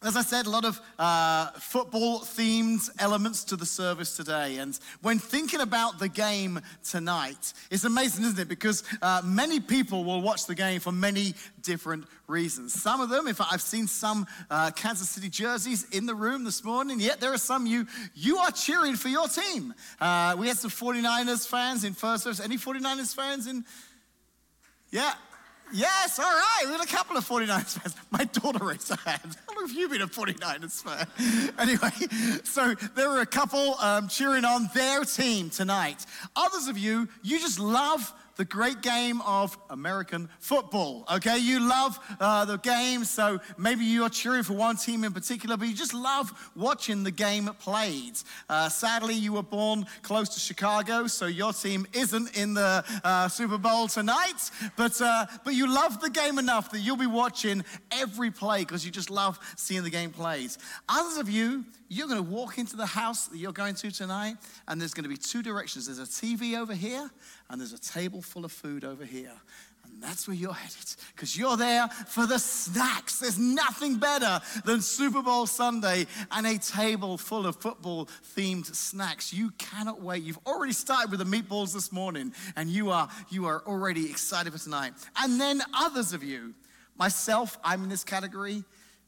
As I said, a lot of uh, football themed elements to the service today. And when thinking about the game tonight, it's amazing, isn't it? Because uh, many people will watch the game for many different reasons. Some of them, in fact, I've seen some uh, Kansas City jerseys in the room this morning, yet there are some you, you are cheering for your team. Uh, we had some 49ers fans in first service. Any 49ers fans in? Yeah, Yes, all right. We had a couple of 49ers fans. My daughter raised her hand. How long have you been a 49ers fan? anyway, so there were a couple um, cheering on their team tonight. Others of you, you just love the great game of American football. Okay, you love uh, the game, so maybe you're cheering for one team in particular, but you just love watching the game played. Uh, sadly, you were born close to Chicago, so your team isn't in the uh, Super Bowl tonight, but, uh, but you love the game enough that you'll be watching every play because you just love seeing the game played. Others of you, you're going to walk into the house that you're going to tonight, and there's going to be two directions. There's a TV over here, and there's a table full of food over here. And that's where you're headed because you're there for the snacks. There's nothing better than Super Bowl Sunday and a table full of football themed snacks. You cannot wait. You've already started with the meatballs this morning and you are, you are already excited for tonight. And then others of you, myself, I'm in this category,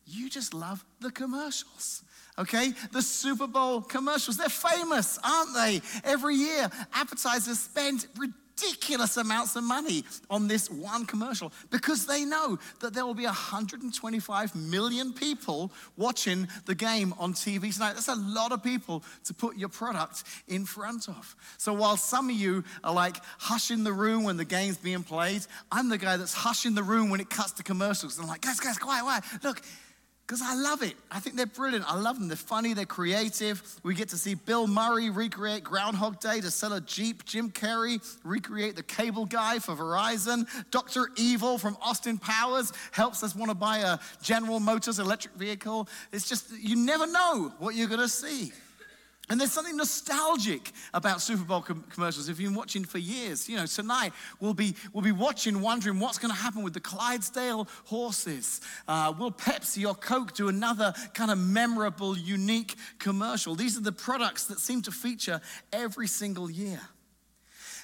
you just love the commercials okay? The Super Bowl commercials, they're famous, aren't they? Every year, advertisers spend ridiculous amounts of money on this one commercial because they know that there will be 125 million people watching the game on TV tonight. That's a lot of people to put your product in front of. So while some of you are like hushing the room when the game's being played, I'm the guy that's hushing the room when it cuts to commercials. I'm like, guys, guys, quiet, quiet. Look, because I love it. I think they're brilliant. I love them. They're funny, they're creative. We get to see Bill Murray recreate Groundhog Day to sell a Jeep, Jim Carrey recreate the cable guy for Verizon, Dr. Evil from Austin Powers helps us want to buy a General Motors electric vehicle. It's just, you never know what you're going to see. And there's something nostalgic about Super Bowl com- commercials. If you've been watching for years, you know, tonight we'll be, we'll be watching, wondering what's going to happen with the Clydesdale horses. Uh, will Pepsi or Coke do another kind of memorable, unique commercial? These are the products that seem to feature every single year.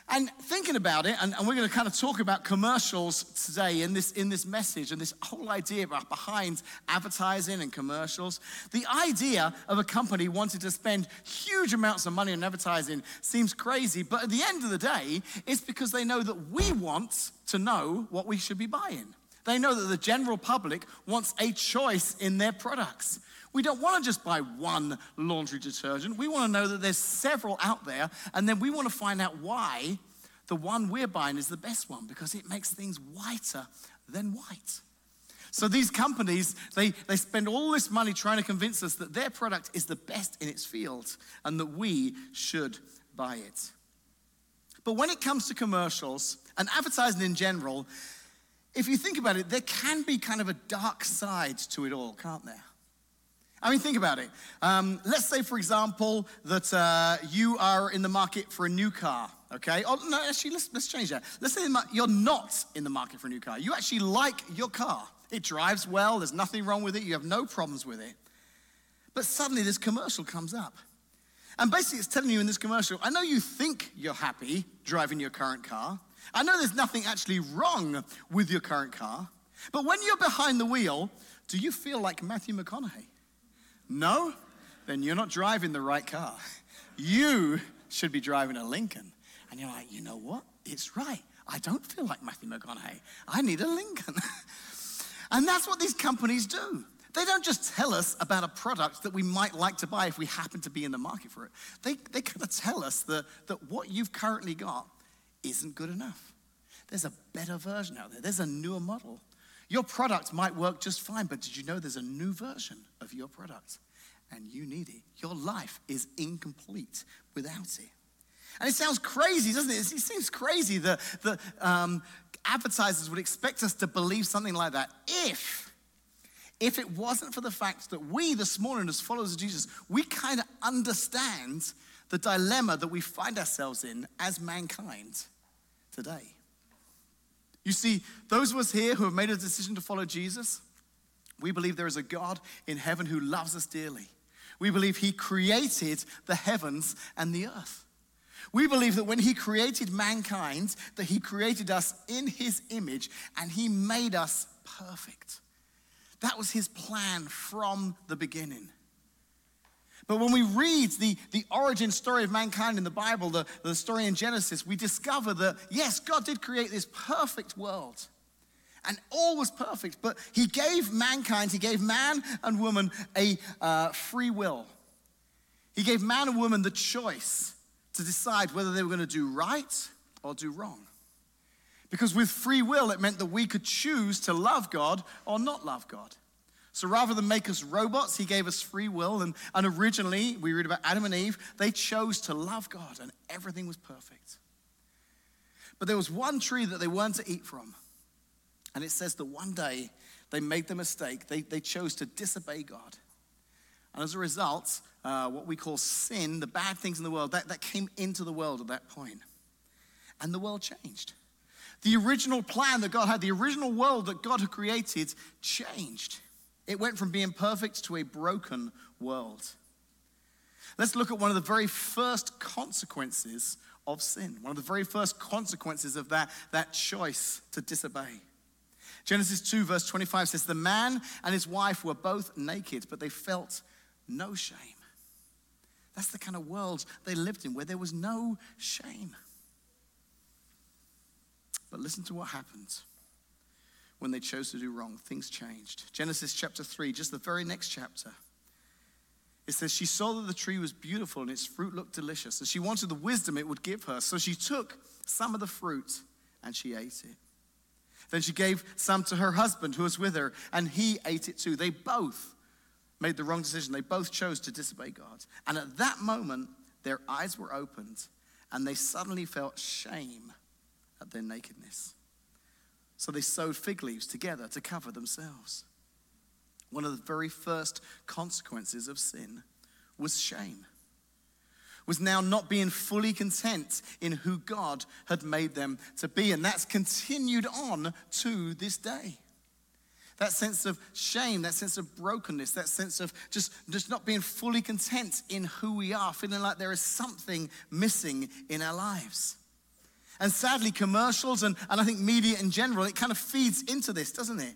And thinking about it, and, and, we're going to kind of talk about commercials today in this, in this message and this whole idea behind advertising and commercials. The idea of a company wanting to spend huge amounts of money on advertising seems crazy, but at the end of the day, it's because they know that we want to know what we should be buying. They know that the general public wants a choice in their products. We don't want to just buy one laundry detergent. We want to know that there's several out there, and then we want to find out why the one we're buying is the best one because it makes things whiter than white. So these companies, they, they spend all this money trying to convince us that their product is the best in its field and that we should buy it. But when it comes to commercials and advertising in general, if you think about it, there can be kind of a dark side to it all, can't there? I mean, think about it. Um, let's say, for example, that uh, you are in the market for a new car, okay? Oh, no, actually, let's, let's change that. Let's say you're not in the market for a new car. You actually like your car. It drives well, there's nothing wrong with it, you have no problems with it. But suddenly this commercial comes up. And basically, it's telling you in this commercial I know you think you're happy driving your current car. I know there's nothing actually wrong with your current car. But when you're behind the wheel, do you feel like Matthew McConaughey? No? Then you're not driving the right car. You should be driving a Lincoln. And you're like, you know what? It's right. I don't feel like Matthew McConaughey. I need a Lincoln. and that's what these companies do. They don't just tell us about a product that we might like to buy if we happen to be in the market for it. They, they kind of tell us that, that what you've currently got isn't good enough. There's a better version out there, there's a newer model. Your product might work just fine, but did you know there's a new version of your product and you need it? Your life is incomplete without it. And it sounds crazy, doesn't it? It seems crazy that, that um, advertisers would expect us to believe something like that if, if it wasn't for the fact that we this morning, as followers of Jesus, we kind of understand the dilemma that we find ourselves in as mankind today. You see, those of us here who have made a decision to follow Jesus, We believe there is a God in heaven who loves us dearly. We believe he created the heavens and the earth. We believe that when he created mankind, that he created us in his image and he made us perfect. That was his plan from the beginning. But when we read the, the origin story of mankind in the Bible, the, the story in Genesis, we discover that, yes, God did create this perfect world. And all was perfect, but He gave mankind, He gave man and woman a uh, free will. He gave man and woman the choice to decide whether they were going to do right or do wrong. Because with free will, it meant that we could choose to love God or not love God. So rather than make us robots, he gave us free will. And, and originally, we read about Adam and Eve, they chose to love God and everything was perfect. But there was one tree that they weren't to eat from. And it says that one day they made the mistake, they, they chose to disobey God. And as a result, uh, what we call sin, the bad things in the world, that, that came into the world at that point. And the world changed. The original plan that God had, the original world that God had created, changed. It went from being perfect to a broken world. Let's look at one of the very first consequences of sin, one of the very first consequences of that, that choice to disobey. Genesis 2, verse 25 says, The man and his wife were both naked, but they felt no shame. That's the kind of world they lived in where there was no shame. But listen to what happened when they chose to do wrong, things changed. Genesis chapter 3, just the very next chapter. It says, She saw that the tree was beautiful and its fruit looked delicious, and she wanted the wisdom it would give her. So she took some of the fruit and she ate it. Then she gave some to her husband who was with her, and he ate it too. They both made the wrong decision. They both chose to disobey God. And at that moment, their eyes were opened, and they suddenly felt shame at their nakedness. So they sewed fig leaves together to cover themselves. One of the very first consequences of sin was shame, was now not being fully content in who God had made them to be. And that's continued on to this day. That sense of shame, that sense of brokenness, that sense of just, just not being fully content in who we are, feeling like there is something missing in our lives. And sadly, commercials and, and I think media in general, it kind of feeds into this, doesn't it?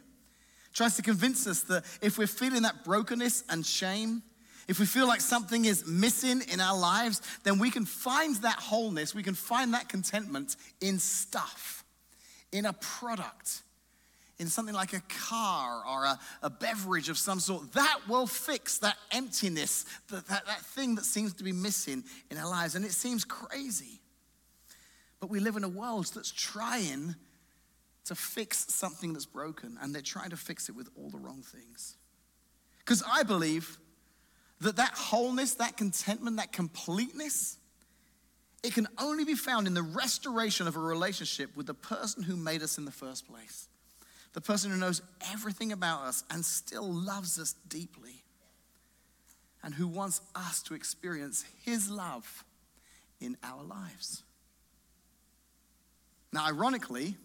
Tries to convince us that if we're feeling that brokenness and shame, if we feel like something is missing in our lives, then we can find that wholeness, we can find that contentment in stuff, in a product, in something like a car or a, a beverage of some sort. That will fix that emptiness, that, that, that thing that seems to be missing in our lives. And it seems crazy. But we live in a world that's trying to fix something that's broken, and they're trying to fix it with all the wrong things. Because I believe that that wholeness, that contentment, that completeness, it can only be found in the restoration of a relationship with the person who made us in the first place. The person who knows everything about us and still loves us deeply. And who wants us to experience his love in our lives. Now, ironically,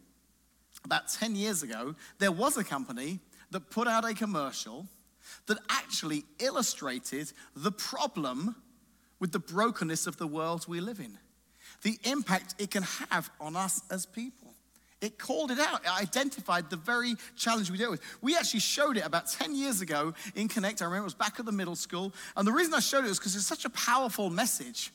about 10 years ago, there was a company that put out a commercial that actually illustrated the problem with the brokenness of the world we live in, the impact it can have on us as people. It called it out. It identified the very challenge we deal with. We actually showed it about 10 years ago in Connect. I remember it was back at the middle school. And the reason I showed it was because it's such a powerful message.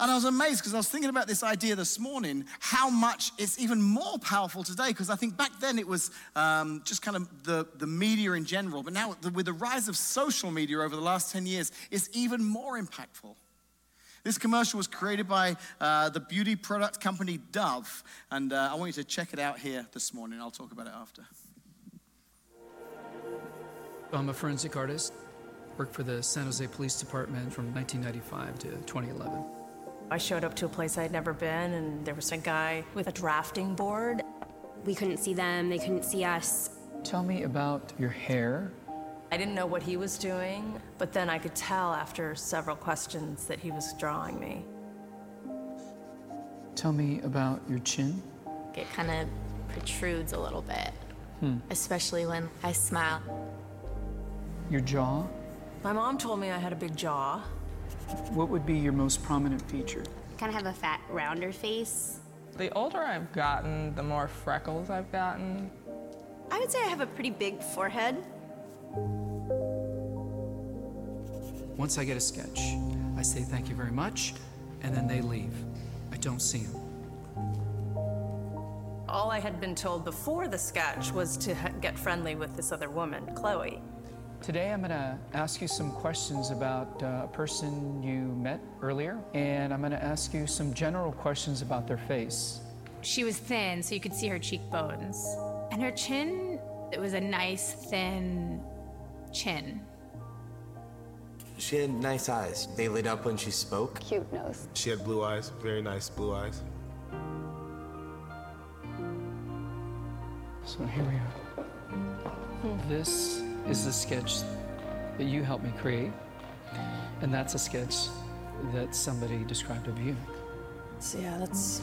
And I was amazed because I was thinking about this idea this morning, how much it's even more powerful today. Because I think back then it was um, just kind of the, the media in general. But now, with the rise of social media over the last 10 years, it's even more impactful. This commercial was created by uh, the beauty product company Dove. And uh, I want you to check it out here this morning. I'll talk about it after. I'm a forensic artist. Worked for the San Jose Police Department from 1995 to 2011. I showed up to a place I'd never been, and there was a guy with a drafting board. We couldn't see them, they couldn't see us. Tell me about your hair. I didn't know what he was doing, but then I could tell after several questions that he was drawing me. Tell me about your chin. It kind of protrudes a little bit. Hmm. especially when I smile. Your jaw? My mom told me I had a big jaw. What would be your most prominent feature? Kind of have a fat, rounder face. The older I've gotten, the more freckles I've gotten. I would say I have a pretty big forehead. Once I get a sketch, I say thank you very much, and then they leave. I don't see them. All I had been told before the sketch was to get friendly with this other woman, Chloe. Today I'm going to ask you some questions about uh, a person you met earlier, and I'm going to ask you some general questions about their face. She was thin, so you could see her cheekbones. And her chin, it was a nice, thin chin. She had nice eyes. They lit up when she spoke. Cute nose. She had blue eyes, very nice blue eyes. So here we are. This is the sketch that you helped me create, and that's a sketch that somebody described of you. So yeah, that's.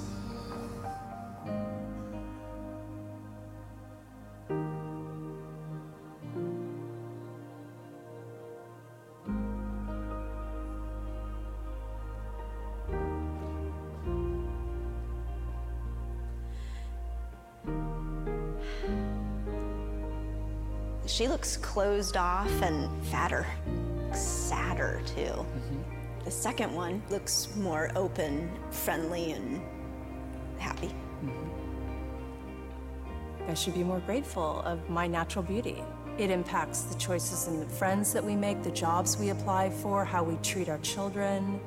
She looks closed off and fatter, sadder too. Mm-hmm. The second one looks more open, friendly, and happy. Mm-hmm. I should be more grateful of my natural beauty. It impacts the choices and the friends that we make, the jobs we apply for, how we treat our children.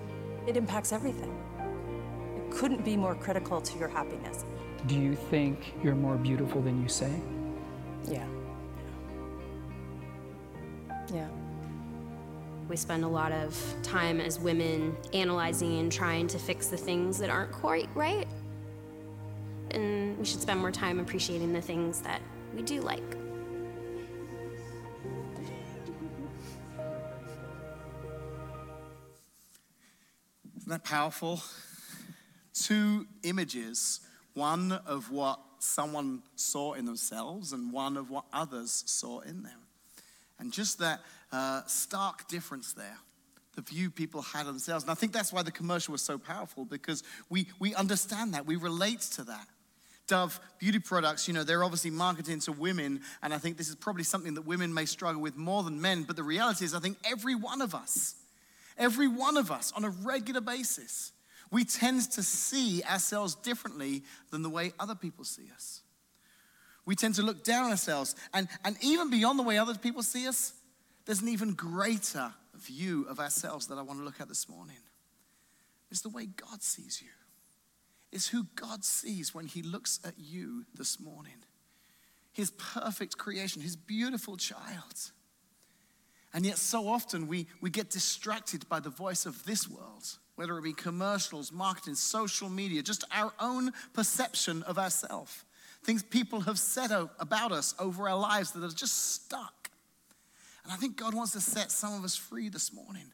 It impacts everything. It couldn't be more critical to your happiness. Do you think you're more beautiful than you say? Yeah. Yeah. We spend a lot of time as women analyzing and trying to fix the things that aren't quite right. And we should spend more time appreciating the things that we do like. Isn't that powerful? Two images one of what someone saw in themselves, and one of what others saw in them. And just that uh, stark difference there, the view people had of themselves. And I think that's why the commercial was so powerful because we, we understand that, we relate to that. Dove beauty products, you know, they're obviously marketing to women, and I think this is probably something that women may struggle with more than men. But the reality is, I think every one of us, every one of us on a regular basis, we tend to see ourselves differently than the way other people see us. We tend to look down on ourselves, and, and even beyond the way other people see us, there's an even greater view of ourselves that I want to look at this morning. It's the way God sees you. It's who God sees when He looks at you this morning. His perfect creation, His beautiful child. And yet, so often we, we get distracted by the voice of this world, whether it be commercials, marketing, social media, just our own perception of ourselves. Things people have said about us over our lives that are just stuck. And I think God wants to set some of us free this morning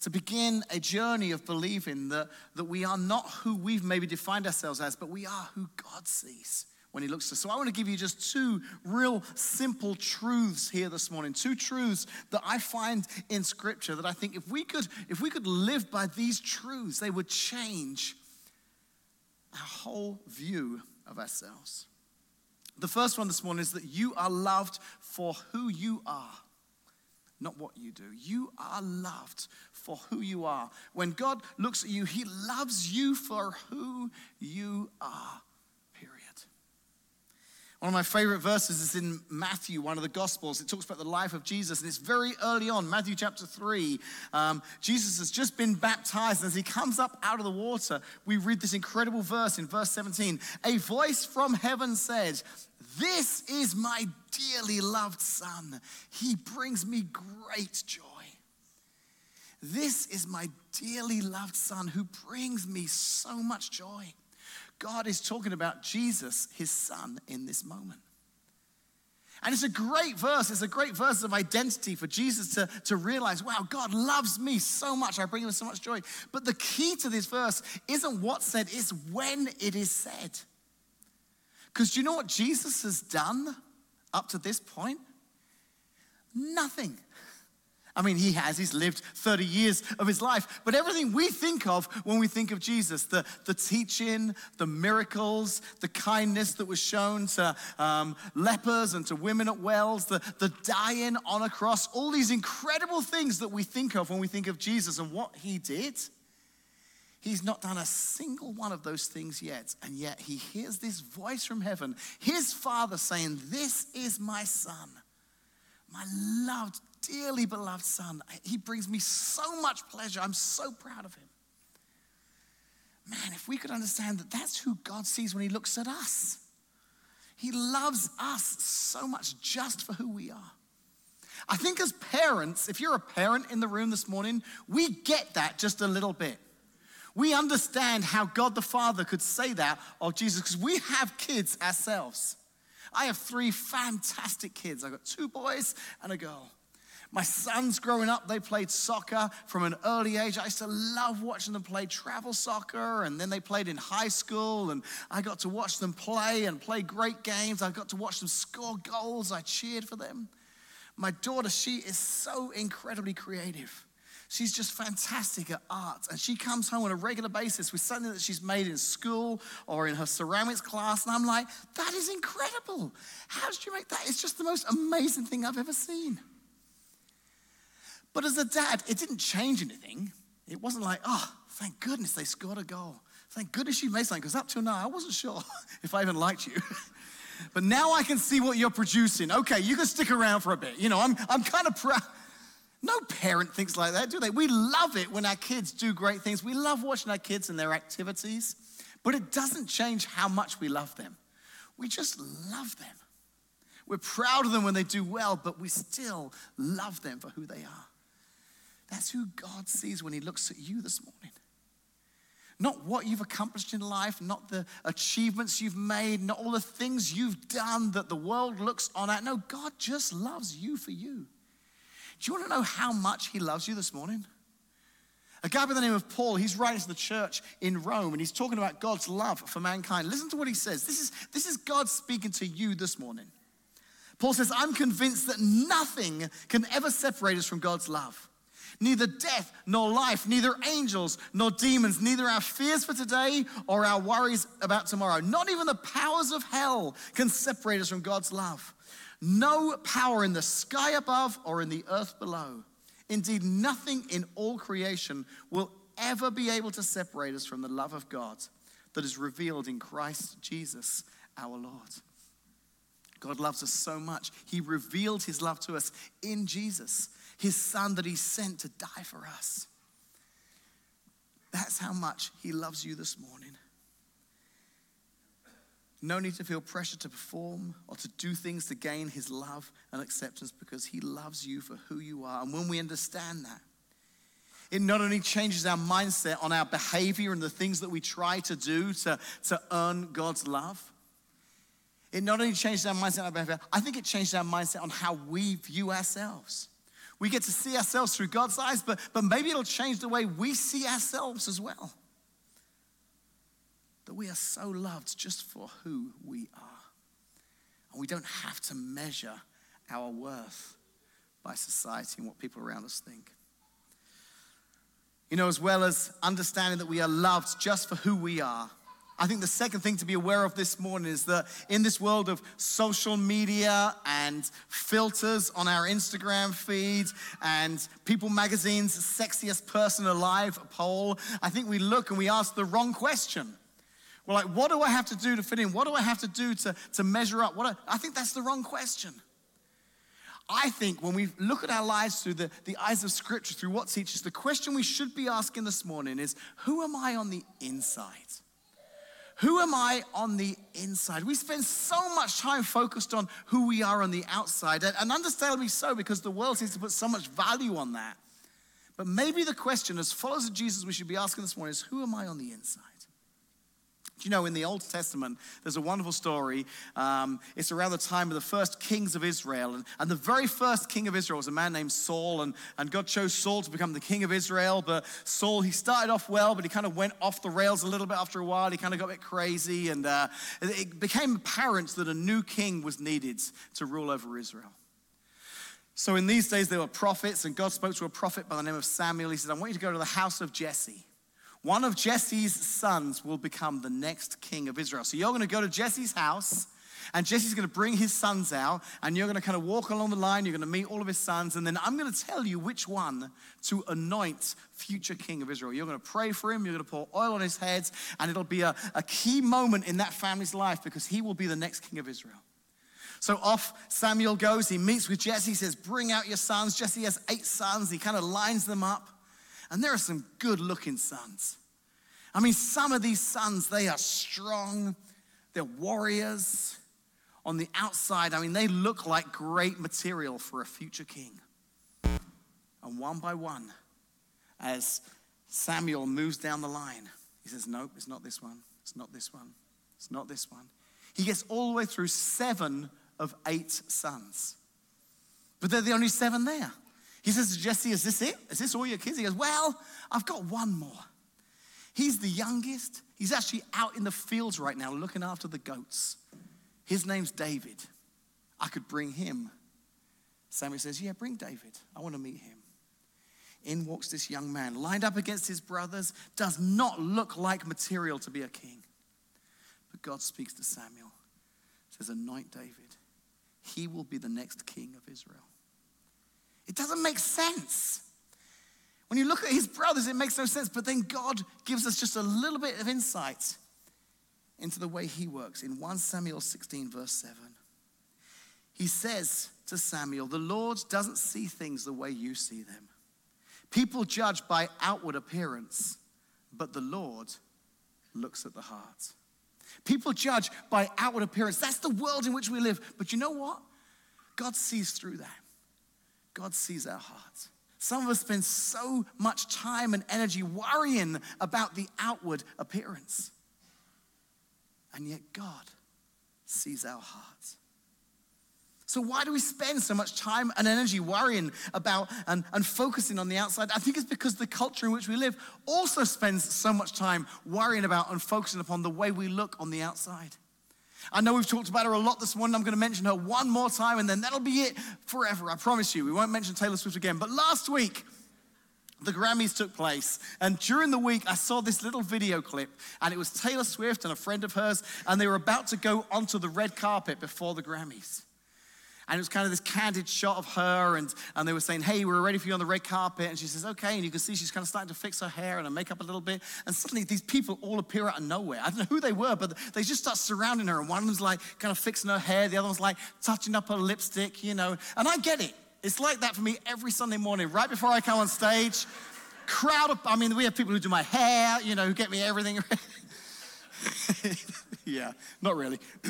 to begin a journey of believing that, that we are not who we've maybe defined ourselves as, but we are who God sees when He looks at us. So I want to give you just two real simple truths here this morning. Two truths that I find in Scripture that I think if we could, if we could live by these truths, they would change our whole view of ourselves. The first one this morning is that you are loved for who you are not what you do. You are loved for who you are. When God looks at you, He loves you for who you are. One of my favorite verses is in Matthew, one of the Gospels. It talks about the life of Jesus, and it's very early on, Matthew chapter 3. Um, Jesus has just been baptized, and as he comes up out of the water, we read this incredible verse in verse 17. A voice from heaven said, This is my dearly loved Son. He brings me great joy. This is my dearly loved Son who brings me so much joy. God is talking about Jesus, his son, in this moment. And it's a great verse. It's a great verse of identity for Jesus to, to realize, wow, God loves me so much. I bring him so much joy. But the key to this verse isn't what's said, it's when it is said. Because do you know what Jesus has done Up to this point, nothing. I mean, he has, he's lived 30 years of his life, but everything we think of when we think of Jesus the, the teaching, the miracles, the kindness that was shown to um, lepers and to women at wells, the, the dying on a cross, all these incredible things that we think of when we think of Jesus and what he did. He's not done a single one of those things yet, and yet he hears this voice from heaven, his father saying, This is my son, my loved dearly beloved son. He brings me so much pleasure. I'm so proud of him. Man, if we could understand that that's who God sees when he looks at us. He loves us so much just for who we are. I think as parents, if you're a parent in the room this morning, we get that just a little bit. We understand how God the Father could say that of Jesus because we have kids ourselves. I have three fantastic kids. I've got two boys and a girl. My sons growing up, they played soccer from an early age. I used to love watching them play travel soccer, and then they played in high school, and I got to watch them play and play great games. I got to watch them score goals. I cheered for them. My daughter, she is so incredibly creative. She's just fantastic at art. And she comes home on a regular basis with something that she's made in school or in her ceramics class. And I'm like, that is incredible. How did you make that? It's just the most amazing thing I've ever seen. But as a dad, it didn't change anything. It wasn't like, oh, thank goodness they scored a goal. Thank goodness you made something, because up till now, I wasn't sure if I even liked you. but now I can see what you're producing. Okay, you can stick around for a bit. You know, I'm, I'm kind of proud. No parent thinks like that, do they? We love it when our kids do great things. We love watching our kids and their activities, but it doesn't change how much we love them. We just love them. We're proud of them when they do well, but we still love them for who they are. That's who God sees when He looks at you this morning. Not what you've accomplished in life, not the achievements you've made, not all the things you've done that the world looks on at. No, God just loves you for you. Do you want to know how much He loves you this morning? A guy by the name of Paul, he's writing to the church in Rome and he's talking about God's love for mankind. Listen to what he says. This is, this is God speaking to you this morning. Paul says, I'm convinced that nothing can ever separate us from God's love. Neither death nor life, neither angels nor demons, neither our fears for today or our worries about tomorrow. Not even the powers of hell can separate us from God's love. No power in the sky above or in the earth below. Indeed, nothing in all creation will ever be able to separate us from the love of God that is revealed in Christ Jesus our Lord. God loves us so much. He revealed his love to us in Jesus his son that he sent to die for us. That's how much he loves you this morning. No need to feel pressure to perform or to do things to gain his love and acceptance because he loves you for who you are. And when we understand that, it not only changes our mindset on our behavior and the things that we try to do to, to earn God's love, it not only changes our mindset on our behavior, I think it changes our mindset on how we view ourselves. We get to see ourselves through God's eyes, but, but maybe it'll change the way we see ourselves as well. That we are so loved just for who we are. And we don't have to measure our worth by society and what people around us think. You know, as well as understanding that we are loved just for who we are, I think the second thing to be aware of this morning is that in this world of social media and filters on our Instagram feed and People Magazine's Sexiest Person Alive poll, I think we look and we ask the wrong question. We're like, what do I have to do to fit in? What do I have to do to, to measure up? What I, I think that's the wrong question. I think when we look at our lives through the, the eyes of Scripture, through what teaches, the question we should be asking this morning is who am I on the inside? Who am I on the inside? We spend so much time focused on who we are on the outside, and understandably so because the world seems to put so much value on that. But maybe the question, as followers of Jesus, we should be asking this morning is who am I on the inside? You know, in the Old Testament, there's a wonderful story. Um, it's around the time of the first kings of Israel. And, and, the very first king of Israel was a man named Saul. And, and God chose Saul to become the king of Israel. But Saul, he started off well, but he kind of went off the rails a little bit after a while. He kind of got a bit crazy. And uh, it became apparent that a new king was needed to rule over Israel. So in these days, there were prophets, and God spoke to a prophet by the name of Samuel. He said, I want you to go to the house of Jesse. One of Jesse's sons will become the next king of Israel. So you're going to go to Jesse's house, and Jesse's going to bring his sons out, and you're going to kind of walk along the line. You're going to meet all of his sons, and then I'm going to tell you which one to anoint future king of Israel. You're going to pray for him, you're going to pour oil on his head, and it'll be a, a key moment in that family's life because he will be the next king of Israel. So off Samuel goes. He meets with Jesse. He says, Bring out your sons. Jesse has eight sons. He kind of lines them up. And there are some good looking sons. I mean, some of these sons, they are strong, they're warriors. On the outside, I mean, they look like great material for a future king. And one by one, as Samuel moves down the line, he says, Nope, it's not this one. It's not this one. It's not this one. He gets all the way through seven of eight sons. But they're the only seven there. He says to Jesse, Is this it? Is this all your kids? He goes, Well, I've got one more. He's the youngest. He's actually out in the fields right now looking after the goats. His name's David. I could bring him. Samuel says, Yeah, bring David. I want to meet him. In walks this young man, lined up against his brothers, does not look like material to be a king. But God speaks to Samuel, says, Anoint David. He will be the next king of Israel. It doesn't make sense. When you look at his brothers, it makes no sense. But then God gives us just a little bit of insight into the way he works in 1 Samuel 16, verse 7. He says to Samuel, The Lord doesn't see things the way you see them. People judge by outward appearance, but the Lord looks at the heart. People judge by outward appearance. That's the world in which we live. But you know what? God sees through that. God sees our hearts. Some of us spend so much time and energy worrying about the outward appearance. And yet God sees our hearts. So, why do we spend so much time and energy worrying about and, and focusing on the outside? I think it's because the culture in which we live also spends so much time worrying about and focusing upon the way we look on the outside. I know we've talked about her a lot this morning. I'm going to mention her one more time and then that'll be it forever. I promise you. We won't mention Taylor Swift again. But last week, the Grammys took place, and during the week, I saw this little video clip, and it was Taylor Swift and a friend of hers, and they were about to go onto the red carpet before the Grammys. And it was kind of this candid shot of her, and, and they were saying, Hey, we're ready for you on the red carpet. And she says, Okay. And you can see she's kind of starting to fix her hair and her makeup a little bit. And suddenly these people all appear out of nowhere. I don't know who they were, but they just start surrounding her. And one of them's like kind of fixing her hair, the other one's like touching up her lipstick, you know. And I get it. It's like that for me every Sunday morning, right before I come on stage. Crowd of, I mean, we have people who do my hair, you know, who get me everything. yeah, not really.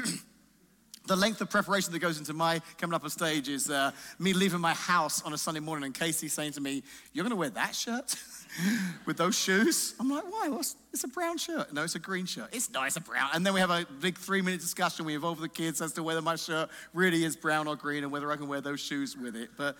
the length of preparation that goes into my coming up on stage is uh, me leaving my house on a Sunday morning and Casey saying to me, You're going to wear that shirt with those shoes? I'm like, Why? What's, it's a brown shirt. No, it's a green shirt. It's not, it's a brown. And then we have a big three minute discussion. We involve the kids as to whether my shirt really is brown or green and whether I can wear those shoes with it. But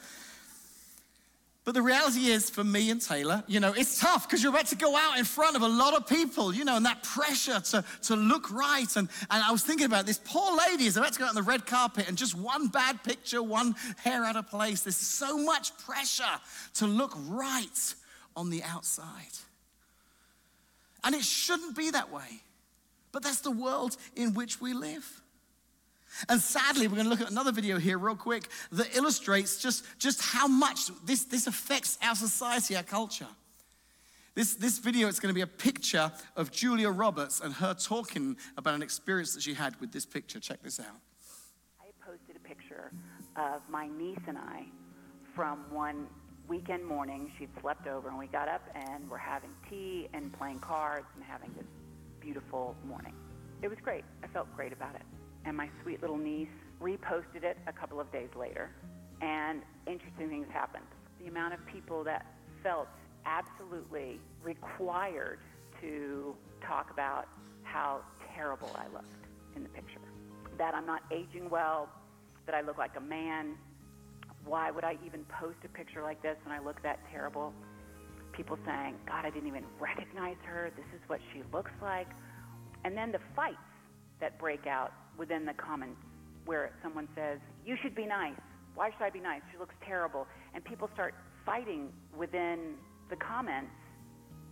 but the reality is, for me and Taylor, you know, it's tough because you're about to go out in front of a lot of people, you know, and that pressure to, to look right. And, and I was thinking about this poor lady is about to go out on the red carpet and just one bad picture, one hair out of place. There's so much pressure to look right on the outside. And it shouldn't be that way. But that's the world in which we live. And sadly, we're going to look at another video here, real quick, that illustrates just, just how much this, this affects our society, our culture. This, this video is going to be a picture of Julia Roberts and her talking about an experience that she had with this picture. Check this out. I posted a picture of my niece and I from one weekend morning. She'd slept over, and we got up and we're having tea and playing cards and having this beautiful morning. It was great. I felt great about it and my sweet little niece reposted it a couple of days later. And interesting things happened. The amount of people that felt absolutely required to talk about how terrible I looked in the picture, that I'm not aging well, that I look like a man. Why would I even post a picture like this when I look that terrible? People saying, God, I didn't even recognize her. This is what she looks like. And then the fights that break out within the comments where someone says, You should be nice. Why should I be nice? She looks terrible. And people start fighting within the comments.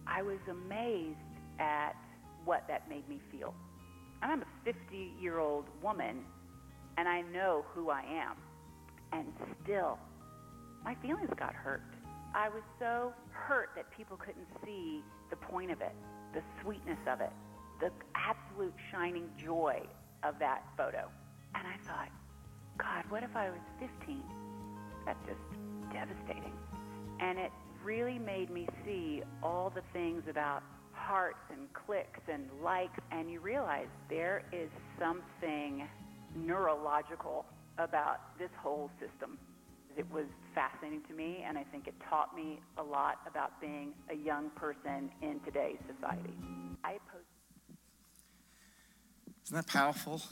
I was amazed at what that made me feel. And I'm a 50 year old woman, and I know who I am. And still, my feelings got hurt. I was so hurt that people couldn't see the point of it, the sweetness of it, the absolute shining joy of that photo. And I thought, God, what if I was 15? That's just devastating. And it really made me see all the things about hearts and clicks and likes, and you realize there is something neurological about this whole system. It was fascinating to me, and I think it taught me a lot about being a young person in today's society. I post- Isn't that powerful?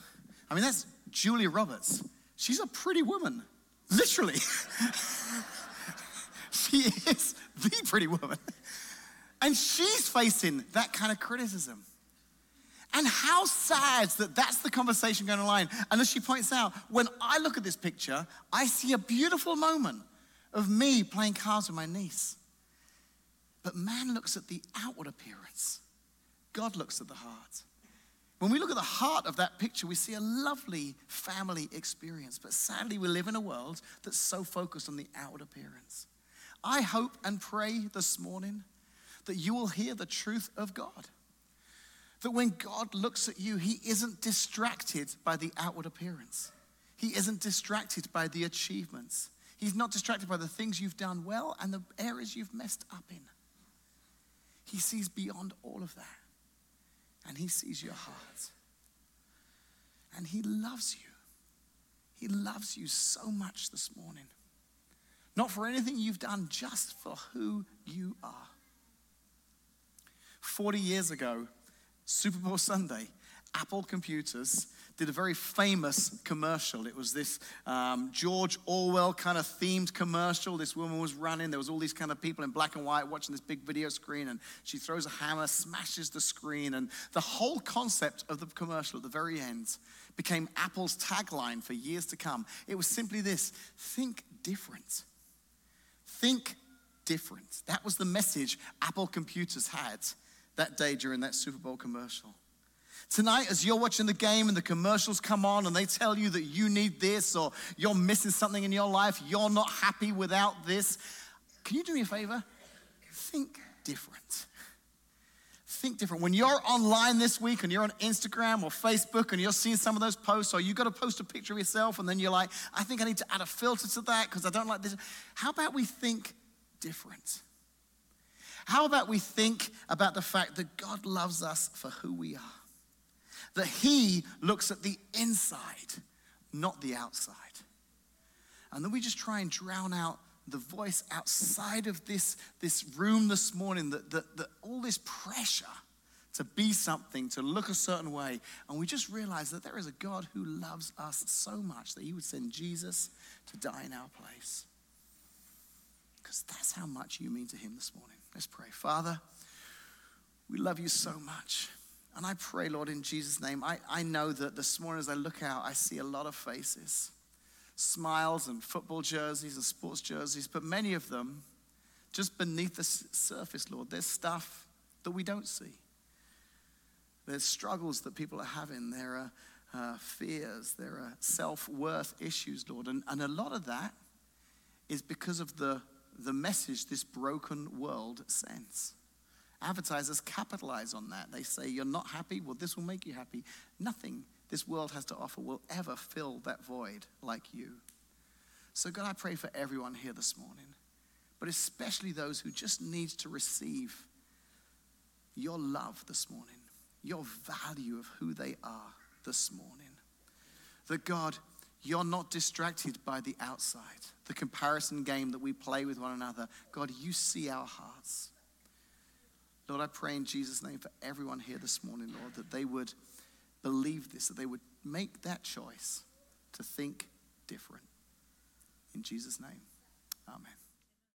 I mean, that's Julia Roberts. She's a pretty woman, literally. she is the pretty woman. And she's facing that kind of criticism. And how sad that that's the conversation going on. And as she points out, when I look at this picture, I see a beautiful moment of me playing cards with my niece. But man looks at the outward appearance, God looks at the heart. When we look at the heart of that picture, we see a lovely family experience. But sadly, we live in a world that's so focused on the outward appearance. I hope and pray this morning that you will hear the truth of God. That when God looks at you, He isn't distracted by the outward appearance, He isn't distracted by the achievements. He's not distracted by the things you've done well and the areas you've messed up in. He sees beyond all of that and He sees your heart. And He loves you. He loves you so much this morning. Not for anything you've done, just for who you are. 40 years ago, Super Bowl Sunday, Apple Computers did a very famous commercial. It was this um, George Orwell kind of themed commercial. This woman was running. There was all these kind of people in black and white watching this big video screen, and she throws a hammer, smashes the screen, and the whole concept of the commercial at the very end became Apple's tagline for years to come. It was simply this: think different. Think different. That was the message Apple Computers had that day during that Super Bowl commercial. Tonight, as you're watching the game and the commercials come on and they tell you that you need this or you're missing something in your life, you're not happy without this, can you do me a favor? Think different. Think different. When you're online this week and you're on Instagram or Facebook and you're seeing some of those posts, or you've got to post a picture of yourself and then you're like, I think I need to add a filter to that because I don't like this. How about we think different? How about we think about the fact that God loves us for who we are? That he looks at the inside, not the outside. And then we just try and drown out the voice outside of this, this room this morning, that, that, that all this pressure to be something, to look a certain way. And we just realize that there is a God who loves us so much that he would send Jesus to die in our place. Because that's how much you mean to him this morning. Let's pray. Father, we love you so much. And I pray, Lord, in Jesus' name, I, I know that this morning as I look out, I see a lot of faces smiles and football jerseys and sports jerseys, but many of them, just beneath the surface, Lord, there's stuff that we don't see. There's struggles that people are having. There are uh, fears. There are self worth issues, Lord. And, and a lot of that is because of the, the message this broken world sends. Advertisers capitalize on that. They say, You're not happy? Well, this will make you happy. Nothing this world has to offer will ever fill that void like you. So, God, I pray for everyone here this morning, but especially those who just need to receive your love this morning, your value of who they are this morning. That, God, you're not distracted by the outside, the comparison game that we play with one another. God, you see our hearts. Lord, I pray in Jesus' name for everyone here this morning, Lord, that they would believe this, that they would make that choice to think different. In Jesus' name, amen.